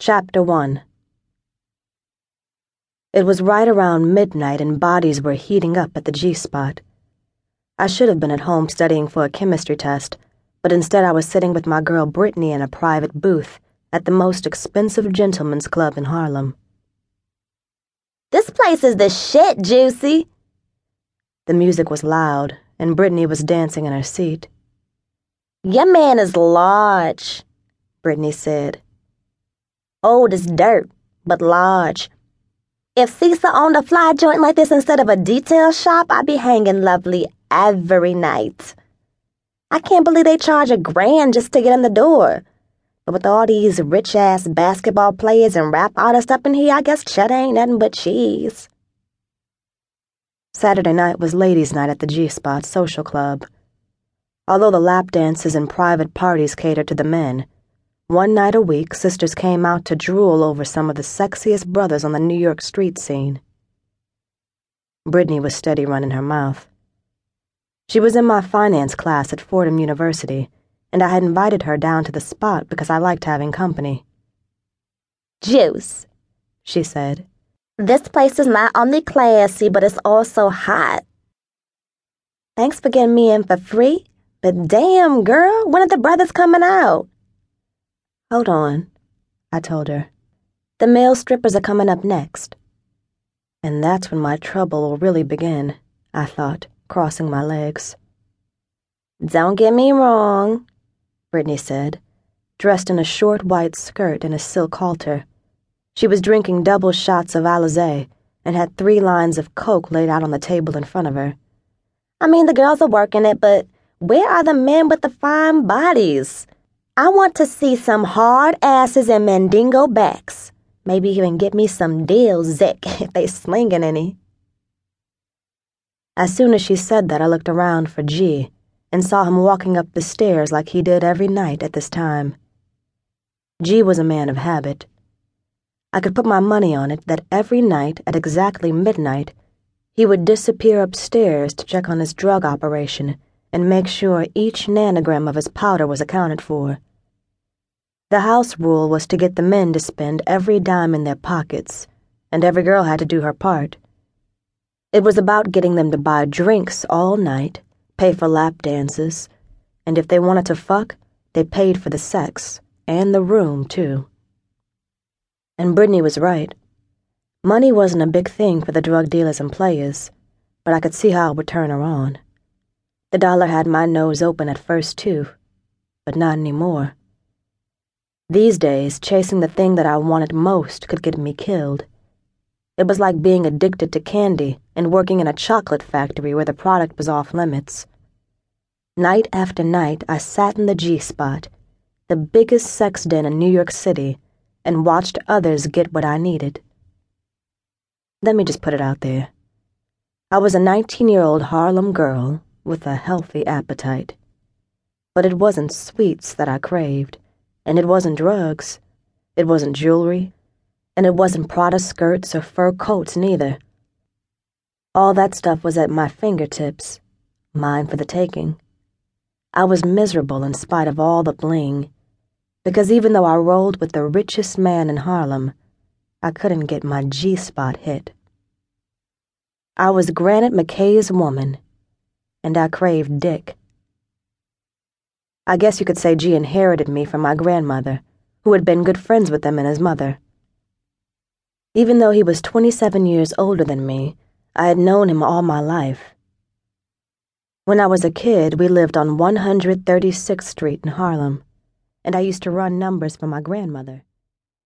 Chapter 1 It was right around midnight and bodies were heating up at the G spot. I should have been at home studying for a chemistry test, but instead I was sitting with my girl Brittany in a private booth at the most expensive gentleman's club in Harlem. This place is the shit, Juicy. The music was loud, and Brittany was dancing in her seat. Your man is large, Brittany said. Old as dirt, but large. If Cecil owned a fly joint like this instead of a detail shop, I'd be hanging lovely every night. I can't believe they charge a grand just to get in the door. But with all these rich ass basketball players and rap artists up in here, I guess cheddar ain't nothing but cheese. Saturday night was ladies' night at the G Spot Social Club. Although the lap dances and private parties catered to the men, one night a week, sisters came out to drool over some of the sexiest brothers on the New York street scene. Brittany was steady running her mouth. She was in my finance class at Fordham University, and I had invited her down to the spot because I liked having company. Juice, she said. This place is not only classy, but it's also hot. Thanks for getting me in for free, but damn, girl, when are the brothers coming out? Hold on, I told her. The male strippers are coming up next. And that's when my trouble will really begin, I thought, crossing my legs. Don't get me wrong, Brittany said, dressed in a short white skirt and a silk halter. She was drinking double shots of Alizé and had three lines of Coke laid out on the table in front of her. I mean, the girls are working it, but where are the men with the fine bodies? I want to see some hard asses and mandingo backs. Maybe even get me some deal Zick, if they slinging any. As soon as she said that, I looked around for G and saw him walking up the stairs like he did every night at this time. G was a man of habit. I could put my money on it that every night at exactly midnight, he would disappear upstairs to check on his drug operation and make sure each nanogram of his powder was accounted for. The house rule was to get the men to spend every dime in their pockets, and every girl had to do her part. It was about getting them to buy drinks all night, pay for lap dances, and if they wanted to fuck, they paid for the sex, and the room, too. And Brittany was right. Money wasn't a big thing for the drug dealers and players, but I could see how it would turn her on. The dollar had my nose open at first, too, but not anymore. These days, chasing the thing that I wanted most could get me killed. It was like being addicted to candy and working in a chocolate factory where the product was off limits. Night after night, I sat in the G spot, the biggest sex den in New York City, and watched others get what I needed. Let me just put it out there. I was a 19 year old Harlem girl with a healthy appetite. But it wasn't sweets that I craved. And it wasn't drugs. It wasn't jewelry. And it wasn't Prada skirts or fur coats, neither. All that stuff was at my fingertips, mine for the taking. I was miserable in spite of all the bling, because even though I rolled with the richest man in Harlem, I couldn't get my G spot hit. I was Granite McKay's woman, and I craved dick. I guess you could say G inherited me from my grandmother, who had been good friends with him and his mother. Even though he was 27 years older than me, I had known him all my life. When I was a kid, we lived on 136th Street in Harlem, and I used to run numbers for my grandmother.